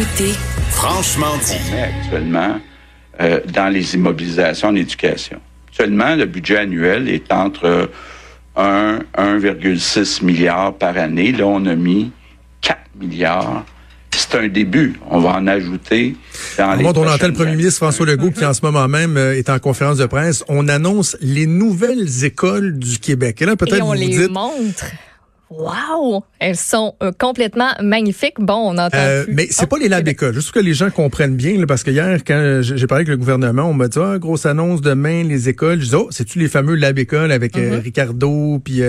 écoutez Franchement dit. On met actuellement euh, dans les immobilisations en éducation. Actuellement, le budget annuel est entre 1, 1,6 milliard par année. Là, on a mis 4 milliards c'est un début. On va en ajouter dans les on entend le premier ministre François Legault qui en ce moment même euh, est en conférence de presse. On annonce les nouvelles écoles du Québec. Et là, Et peut-être vous les dites, montre. Wow! Elles sont euh, complètement magnifiques. Bon, on entend Euh, plus. mais c'est Oh, pas les labs Québec. écoles. Juste que les gens comprennent bien, là, parce que hier, quand j'ai parlé avec le gouvernement, on m'a dit ah, grosse annonce demain les écoles. Je dis oh, c'est-tu les fameux lab écoles avec euh, Mm-hmm. Ricardo puis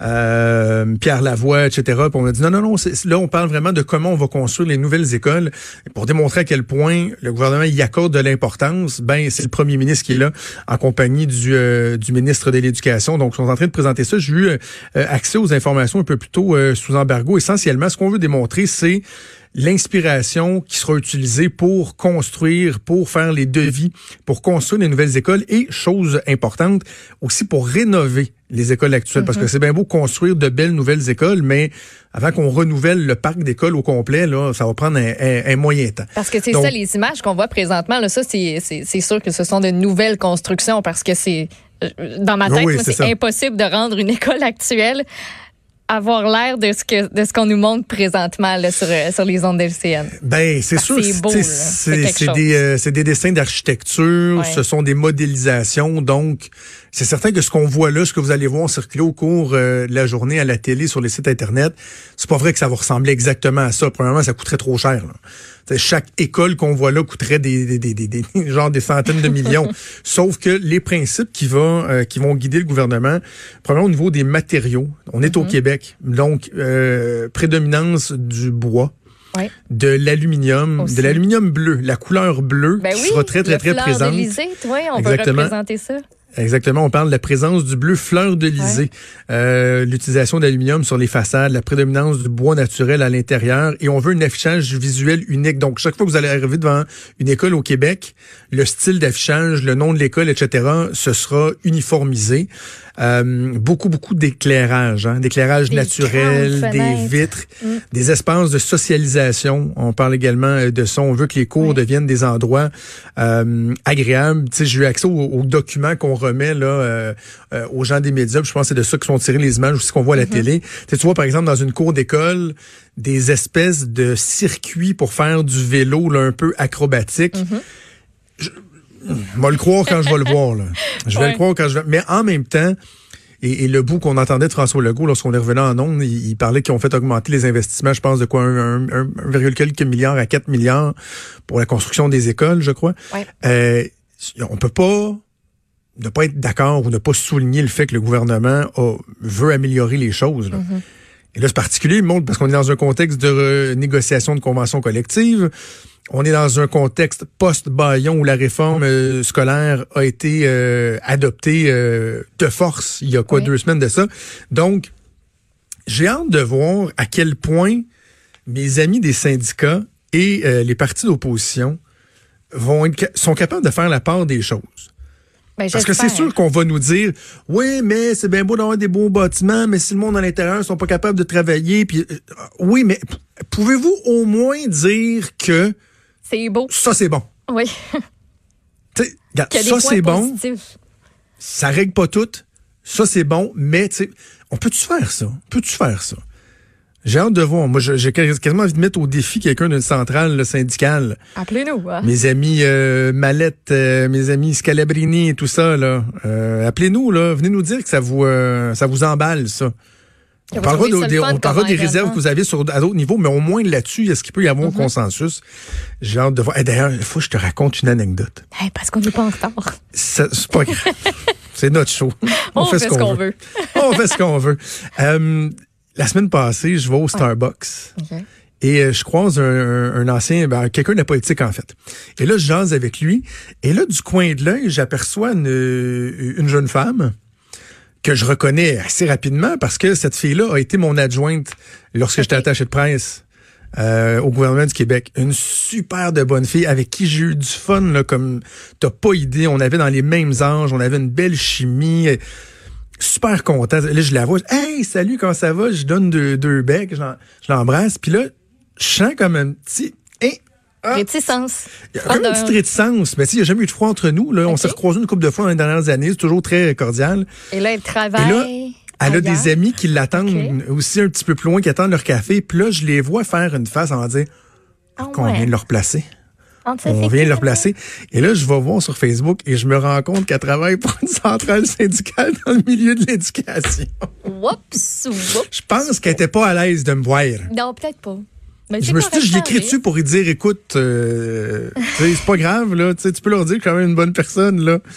euh, Pierre Lavoie, etc. Puis on a dit non, non, non. Là, on parle vraiment de comment on va construire les nouvelles écoles pour démontrer à quel point le gouvernement y accorde de l'importance. Ben, c'est le premier ministre qui est là en compagnie du, euh, ministre de l'Éducation. Donc, ils sont en train de présenter ça. J'ai eu euh, accès aux informations un peu plus tôt sous embargo. Essentiellement, ce qu'on veut démontrer, c'est l'inspiration qui sera utilisée pour construire, pour faire les devis, pour construire les nouvelles écoles et, chose importante, aussi pour rénover les écoles actuelles. Parce que c'est bien beau construire de belles nouvelles écoles, mais avant qu'on renouvelle le parc d'écoles au complet, là, ça va prendre un, un- un moyen temps. Parce que c'est ça, les images qu'on voit présentement, là, ça, c'est sûr que ce sont de nouvelles constructions parce que c'est. euh, Dans ma tête, oui, c'est impossible de rendre une école actuelle avoir l'air de ce que de ce qu'on nous montre présentement là, sur, euh, sur les ondes d'LCN. Ben, c'est sûr, c'est. C'est des, euh, c'est des dessins d'architecture, Ouais. ce sont des modélisations, donc c'est certain que ce qu'on voit là, ce que vous allez voir circuler au cours euh, de la journée à la télé, sur les sites internet, c'est pas vrai que ça va ressembler exactement à ça. Premièrement, ça coûterait trop cher. Là. Tu sais, chaque école qu'on voit là coûterait des, des, des, des, des- genre des centaines de millions. Sauf que les principes qui vont euh, qui vont guider le gouvernement, premièrement au niveau des matériaux, on est au Québec, donc euh, prédominance du bois Ouais. de l'aluminium, de l'aluminium bleu, la couleur bleue Ben qui oui, sera très très très présente. oui, on Exactement. représenter ça. Exactement, on parle de la présence du bleu fleur de lysée, euh, l'utilisation d'aluminium sur les façades, la prédominance du bois naturel à l'intérieur et on veut un affichage visuel unique. Donc chaque fois que vous allez arriver devant une école au Québec, le style d'affichage, le nom de l'école, etc., ce sera uniformisé. Euh, beaucoup beaucoup d'éclairage, hein, d'éclairage naturel, des vitres, Mm. des espaces de socialisation. On parle également euh, de ça. On veut que les cours deviennent des endroits euh, agréables. Tu sais, j'ai eu accès aux, aux documents qu'on remet là euh, euh, aux gens des médias. puis Je pense que c'est de ça que sont tirées les images aussi qu'on voit à la télé. Tu vois par exemple dans une cour d'école des espèces de circuits pour faire du vélo là, un peu acrobatique. Je vais le croire quand je vais le voir. Là. Je vais Ouais. le croire quand je vais. Mais en même temps. Et, et le bout qu'on entendait de François Legault lorsqu'on est revenu en ondes, il, il parlait qu'ils ont fait augmenter les investissements, je pense, de quoi, un, un, un, un virgule quelques milliards à 4 milliards pour la construction des écoles, je crois. Ouais. Euh, on peut pas ne pas être d'accord ou ne pas souligner le fait que le gouvernement a- veut améliorer les choses. là. Et là, c'est particulier, monde, parce qu'on est dans un contexte de négociation de conventions collectives. On est dans un contexte post-Bayon où la réforme euh, scolaire a été euh, adoptée euh, de force il y a quoi, Oui. deux semaines de ça. Donc, j'ai hâte de voir à quel point mes amis des syndicats et les partis d'opposition vont être, sont capables de faire la part des choses. Ben, Parce que c'est sûr qu'on va nous dire, oui, mais c'est bien beau d'avoir des beaux bâtiments, mais si le monde à l'intérieur sont pas capables de travailler, puis euh, oui, mais pouvez-vous au moins dire que C'est beau. ça c'est bon? Oui. Regarde, ça c'est bon, ça règle pas tout. Ça c'est bon, mais on peut-tu faire ça? Peux-tu faire ça? J'ai hâte de voir. Moi, j'ai quasiment envie de mettre au défi quelqu'un d'une centrale là, syndicale. Appelez-nous. hein. Mes amis euh, Mallette, euh, mes amis Scalabrini et tout ça là, euh, appelez-nous là, venez nous dire que ça vous euh, ça vous emballe ça. On parlera, de- le des- on parlera des réserves que vous avez sur à d'autres niveaux, mais au moins là-dessus, est-ce qu'il peut y avoir Mm-hmm. un consensus? J'ai hâte de voir. Et D'ailleurs, il faut que je te raconte une anecdote. Hey, parce qu'on n'est pas en retard. C'est pas grave. C'est notre show. On, fait, ce qu'on veut. on fait ce qu'on veut. Euh, la semaine passée, je vais au Starbucks. OK. Et euh, je croise un, un- un ancien, ben, quelqu'un de la politique en fait. Et là, je jase avec lui. Et là, du coin de l'œil, j'aperçois une, une jeune femme que je reconnais assez rapidement parce que cette fille-là a été mon adjointe lorsque j'étais attaché de presse euh, au gouvernement du Québec. Une super de bonne fille avec qui j'ai eu du fun, là, comme t'as pas idée. On avait dans les mêmes âges, on avait une belle chimie. Super content. Là, je la vois. je- Hey, salut, comment ça va? Je donne deux, deux becs, je l'embrasse. Puis là, je sens comme un petit... Hein? Ah. Réticence. Il y a comme une petite réticence, mais il n'y a jamais eu de froid entre nous. Là. On s'est recroisés une couple de fois dans les dernières années. C'est toujours très cordial. Et là, elle Et travaille. là, elle a ailleurs. des amis qui l'attendent aussi un petit peu plus loin, qui attendent leur café. Puis là, je les vois faire une face en disant Ah qu'on ouais. vient de leur placer. On vient de qui, leur ça? placer. Et là, je vais voir sur Facebook et je me rends compte qu'elle travaille pour une centrale syndicale dans le milieu de l'éducation. Oups, oups. Je pense qu'elle était pas à l'aise de me voir. Non, peut-être pas. Mais Je me suis dit, je l'écris dessus pour lui dire, écoute, euh, c'est pas grave, là, tu peux leur dire que quand même une bonne personne, là.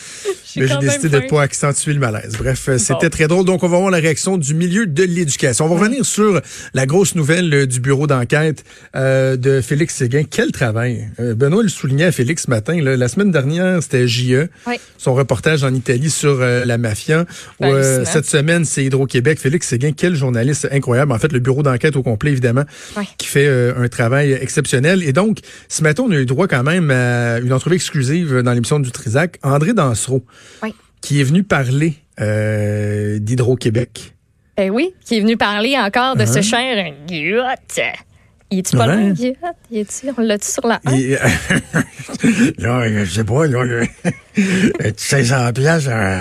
Mais j'ai décidé de pas accentuer le malaise. Bref, euh, c'était très drôle. Donc, on va voir la réaction du milieu de l'éducation. On va revenir sur la grosse nouvelle euh, du bureau d'enquête euh, de Félix Séguin. Quel travail! Benoît le soulignait à Félix ce matin. là. la semaine dernière, c'était JE, Oui. son reportage en Italie sur euh, la mafia. Où, euh, cette semaine, c'est Hydro-Québec. Félix Séguin, quel journaliste incroyable. En fait, le bureau d'enquête au complet, évidemment, qui fait un travail exceptionnel. Et donc, ce matin, on a eu droit quand même à une entrevue exclusive dans l'émission du Trisac. André Dansereau, Oui. qui est venu parler euh, d'Hydro-Québec. Ben oui, qui est venu parler encore de Hein? ce cher Guyotte. Il est-tu pas Ouais. Guyotte? Il est-tu, on l'a-tu sur la 1? Et, là, je sais pas, là, le- 500 piastres, euh,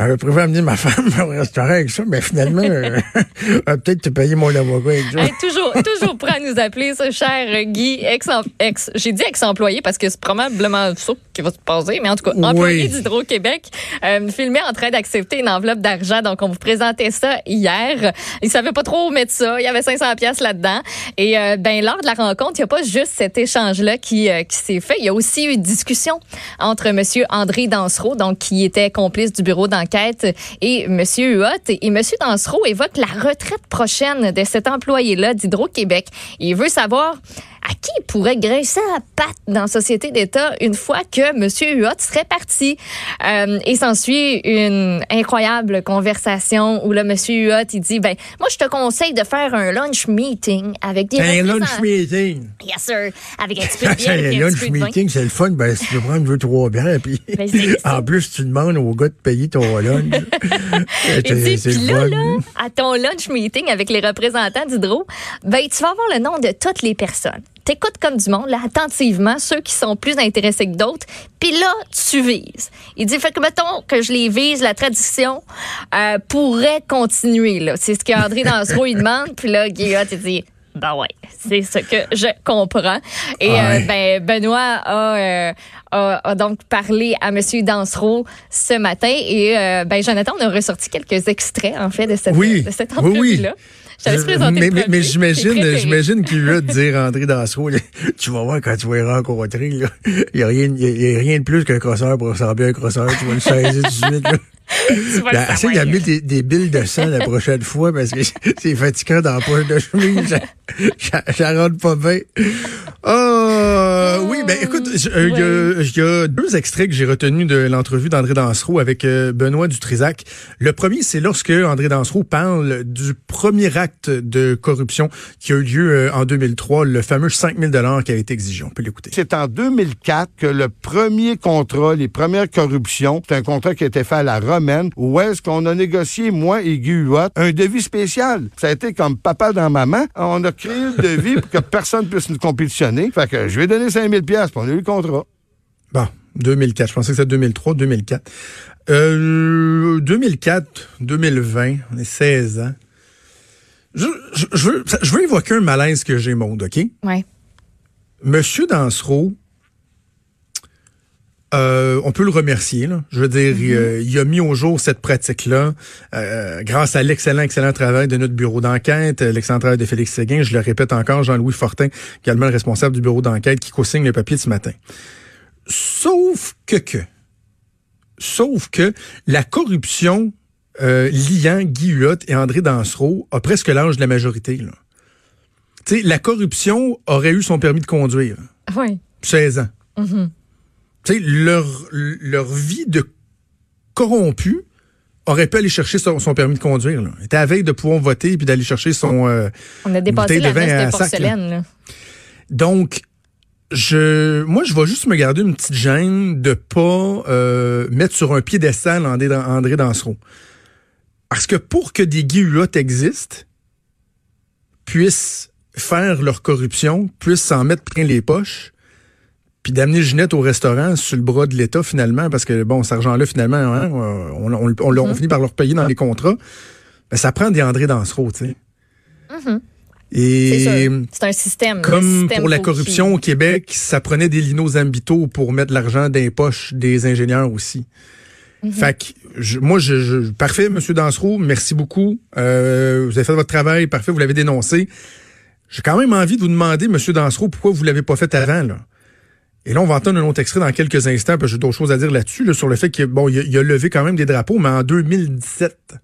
j'avais prévu amener ma femme au restaurant avec ça, mais finalement, euh, peut-être te payer mon avocat avec ça. Hey, toujours, toujours prêt à nous appeler, ce cher Guy, ex, ex j'ai dit ex-employé parce que c'est probablement ça qui va se passer, mais en tout cas, Oui. employé d'Hydro-Québec, euh, filmé en train d'accepter une enveloppe d'argent. Donc, on vous présentait ça hier. Il savait pas trop où mettre ça. Il y avait 500 pièces là-dedans. Et euh, ben, lors de la rencontre, il n'y a pas juste cet échange-là qui, euh, qui s'est fait. Il y a aussi eu une discussion entre Monsieur André Dansereau, donc qui était complice du bureau d'enquête, et Monsieur Huot. Et Monsieur Dansereau évoque la retraite prochaine de cet employé-là d'Hydro-Québec. Il veut savoir à qui il pourrait graisser la patte dans la société d'État une fois que M. Huot serait parti? Euh, et s'ensuit une incroyable conversation où là, M. Huot, il dit, ben, moi, je te conseille de faire un lunch meeting avec des Un lunch meeting. Yes, sir. Avec un petit peu de bière Un et un lunch petit peu de vin. meeting, c'est le fun. Ben, si tu veux prendre deux, trois bières, puis Ben, en plus, tu demandes au gars de payer ton lunch. C'est puis là, là, à ton lunch meeting avec les représentants d'Hydro, ben, tu vas avoir le nom de toutes les personnes. T'écoutes comme du monde, là, attentivement, ceux qui sont plus intéressés que d'autres, puis là, tu vises. Il dit, fait que, mettons que je les vise, la tradition euh, pourrait continuer, là. C'est ce qu'André Dansereau, il demande, puis là, Guillaume, il dit, ben ouais, c'est ce que je comprends. Et Ouais. euh, ben, Benoît a, euh, a, a donc parlé à Monsieur Dansereau ce matin et euh, ben, Jonathan, on a ressorti quelques extraits en fait de cette, Oui. de cette Oui, oui. Mais, mais, mais j'imagine, j'imagine qu'il va te dire André Dansereau, tu vas voir quand tu vas les rencontrer, là, il n'y a, rien- y a rien de plus qu'un crosseur pour ressembler à un crosseur, tu vas le saisir tout de suite. Là. Ben, essaye savoir. d'amener des, des billes de sang la prochaine fois parce que c'est fatigant dans la poche de chemise. Ça, rentre pas bien. Euh, oui, ben écoute, euh, il y, y, a deux extraits que j'ai retenus de l'entrevue d'André Dansereau avec euh, Benoît Dutrisac. Le premier, c'est lorsque André Dansereau parle du premier acte de corruption qui a eu lieu en 2003, le fameux 5000 dollars qui a été exigé. On peut l'écouter. C'est en 2004 que le premier contrat, les premières corruptions, c'est un contrat qui a été fait à la romaine, où est-ce qu'on a négocié, moi et un devis spécial. Ça a été comme papa dans maman. On a créé le devis pour que personne puisse nous compétitionner. Fait que je vais donner 25 000 puis le contrat. Bon, 2004. Je pensais que c'était 2003, 2004. Euh, 2004, 2020, on est 16 ans. Je, veux, je évoquer un malaise que j'ai, monde, OK? Oui. Monsieur Dansereau euh, on peut le remercier. Là. Je veux dire, il, euh, il a mis au jour cette pratique-là euh, grâce à l'excellent, excellent travail de notre bureau d'enquête, l'excellent travail de Félix Séguin. Je le répète encore, Jean-Louis Fortin, également le responsable du bureau d'enquête qui co-signe le papier de ce matin. Sauf que que, sauf que la corruption euh, liant Guy Huot et André Dansereau a presque l'âge de la majorité. Là. Tu sais, la corruption aurait eu son permis de conduire. Ouais. 16 ans. Sais, leur, leur vie de corrompu aurait pu aller chercher son, son permis de conduire. Là. Il était à veille de pouvoir voter puis d'aller chercher son... euh, On a dépassé la de vin de sac, porcelaine. là. Donc, je, moi, je vais juste me garder une petite gêne de pas euh, mettre sur un piédestal André, André Dansereau. Parce que pour que des Guy Huot existent, puissent faire leur corruption, puissent s'en mettre plein les poches, puis d'amener Ginette au restaurant sur le bras de l'État finalement, parce que bon, cet argent-là, finalement, hein, on, on, on, on, finit par leur payer dans les contrats. Ben, ça prend des André Dansereau, tu sais. Et c'est un système. Comme pour la corruption au Québec, ça prenait des linos ambitaux pour mettre l'argent dans les poches des ingénieurs aussi. Fait que moi, je, je, parfait, Monsieur Dansereau, merci beaucoup. Euh, vous avez fait votre travail, parfait, vous l'avez dénoncé. J'ai quand même envie de vous demander, Monsieur Dansereau, pourquoi vous l'avez pas fait avant, là? Et là, on va entendre un autre extrait dans quelques instants, parce que j'ai d'autres choses à dire là-dessus, là, sur le fait qu'il bon, il a, il a levé quand même des drapeaux, mais en 2017.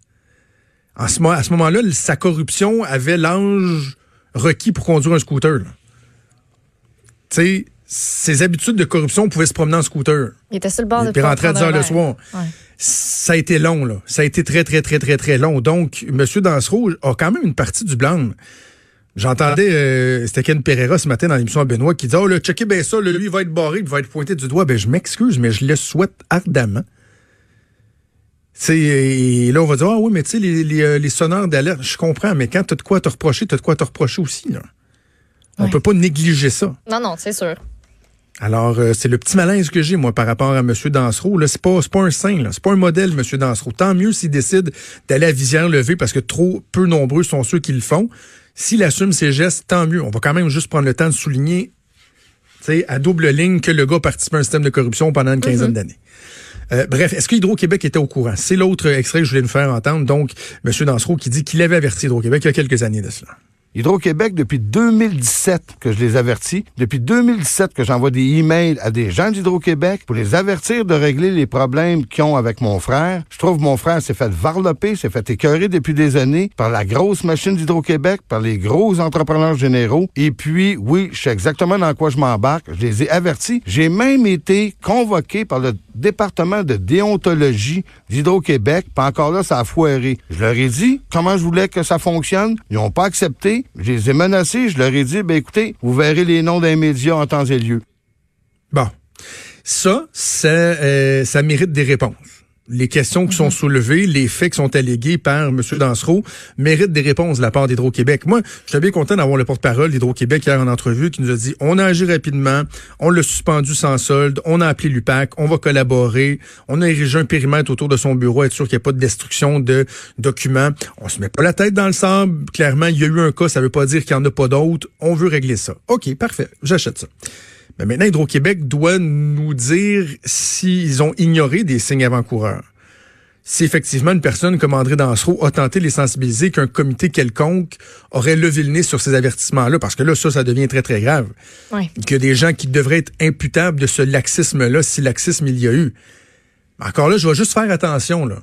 En ce, à ce moment-là, sa corruption avait l'ange requis pour conduire un scooter. Tu sais, ses habitudes de corruption pouvaient se promener en scooter. Il était sur le bord de Puis rentrer à 10 heures le soir. Ouais. Ça a été long, là. Ça a été très, très, très, très, très long. Donc, M. Dansereau a quand même une partie du blâme. J'entendais, euh, c'était Ken Pereira ce matin dans l'émission à Benoît qui disait, oh, là, checkez bien ça, là, lui, il va être barré, il va être pointé du doigt. Ben, je m'excuse, mais je le souhaite ardemment. et là, on va dire, ah oui, mais tu sais, les, les, les, sonneurs d'alerte, je comprends, mais quand tu as de quoi te reprocher, tu as de quoi te reprocher aussi. Là. On Ouais. peut pas négliger ça. Non, non, c'est sûr. Alors, euh, c'est le petit malaise que j'ai, moi, par rapport à M. Dansereau. Là, c'est pas, pas un saint, là. C'est pas un modèle, M. Dansereau. Tant mieux s'il décide d'aller à visière levée parce que trop peu nombreux sont ceux qui le font. S'il assume ses gestes, tant mieux. On va quand même juste prendre le temps de souligner, tu sais, à double ligne que le gars participe à un système de corruption pendant une quinzaine d'années. Euh, bref, est-ce que Hydro-Québec était au courant? C'est l'autre extrait que je voulais nous faire entendre. Donc, M. Dansereau qui dit qu'il avait averti Hydro-Québec il y a quelques années de cela. Hydro-Québec, depuis 2017 que je les avertis, depuis 2017 que j'envoie des emails à des gens d'Hydro-Québec pour les avertir de régler les problèmes qu'ils ont avec mon frère. Je trouve mon frère s'est fait varloper, s'est fait écœurer depuis des années par la grosse machine d'Hydro-Québec, par les gros entrepreneurs généraux. Et puis, oui, je sais exactement dans quoi je m'embarque. Je les ai avertis. J'ai même été convoqué par le département de déontologie d'Hydro-Québec. Pas encore là, ça a foiré. Je leur ai dit comment je voulais que ça fonctionne. Ils n'ont pas accepté. Je les ai menacés. Je leur ai dit, ben écoutez, vous verrez les noms des médias en temps et lieu. Bon. Ça, ça, euh, ça mérite des réponses. Les questions qui sont soulevées, les faits qui sont allégués par M. Dansereau méritent des réponses de la part d'Hydro-Québec. Moi, je suis bien content d'avoir le porte-parole d'Hydro-Québec hier en entrevue qui nous a dit on a agi rapidement, on l'a suspendu sans solde, on a appelé l'UPAC, on va collaborer, on a érigé un périmètre autour de son bureau, être sûr qu'il n'y a pas de destruction de documents. On se met pas la tête dans le sable. Clairement, il y a eu un cas, ça veut pas dire qu'il n'y en a pas d'autres. On veut régler ça. OK, parfait, j'achète ça. Mais maintenant, Hydro-Québec doit nous dire s'ils ont ignoré des signes avant-coureurs. Si effectivement une personne comme André Dansereau a tenté de les sensibiliser qu'un comité quelconque aurait levé le nez sur ces avertissements-là, parce que là, ça, ça devient très, très grave. Y a des gens qui devraient être imputables de ce laxisme-là, si laxisme il y a eu. Encore là, je vais juste faire attention, là.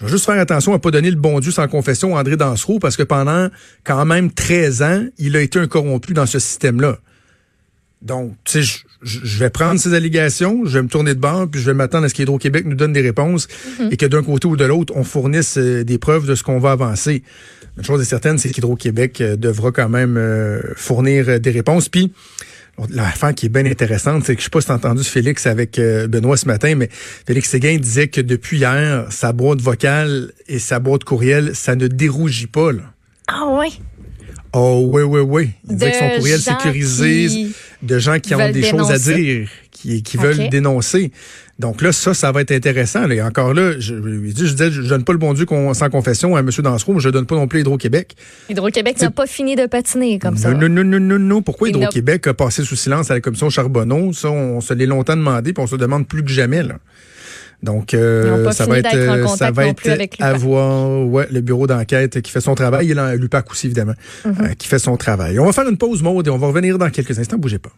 Je vais juste faire attention à pas donner le bon Dieu sans confession à André Dansereau, parce que pendant quand même 13 ans, il a été un corrompu dans ce système-là. Donc, tu sais, je, vais prendre ces allégations, je vais me tourner de bord, puis je vais m'attendre à ce qu'Hydro-Québec nous donne des réponses et que d'un côté ou de l'autre, on fournisse euh, des preuves de ce qu'on va avancer. Une chose est certaine, c'est qu'Hydro-Québec euh, devra quand même euh, fournir des réponses. Puis, l'affaire qui est bien intéressante, c'est que je sais pas si t'as entendu Félix avec Benoît ce matin, mais Félix Séguin disait que depuis hier, sa boîte vocale et sa boîte courriel, ça ne dérougit pas, là. Ah ouais? Oh oui, oui, oui. Il disait que son courriel gens sécurisé qui de gens qui ont des choses à dire, qui, qui veulent dénoncer. Donc là, ça, ça va être intéressant. Là. Et encore là, je, je, dis, je disais, je donne pas le bon Dieu qu'on- sans confession à M. Dansereau, mais je donne pas non plus Hydro-Québec. Hydro-Québec n'a pas fini de patiner comme ça. Non, non, non, non, non. Pourquoi Hydro-Québec a passé sous silence à la commission Charbonneau? Ça, on se l'est longtemps demandé, puis on se le demande plus que jamais. Là. Donc, euh, ça va être, euh, ça va être à voir, ouais, le bureau d'enquête qui fait son travail. Il y a l'UPAC aussi, évidemment, Mm-hmm. euh, qui fait son travail. On va faire une pause, mode, et on va revenir dans quelques instants. Bougez pas.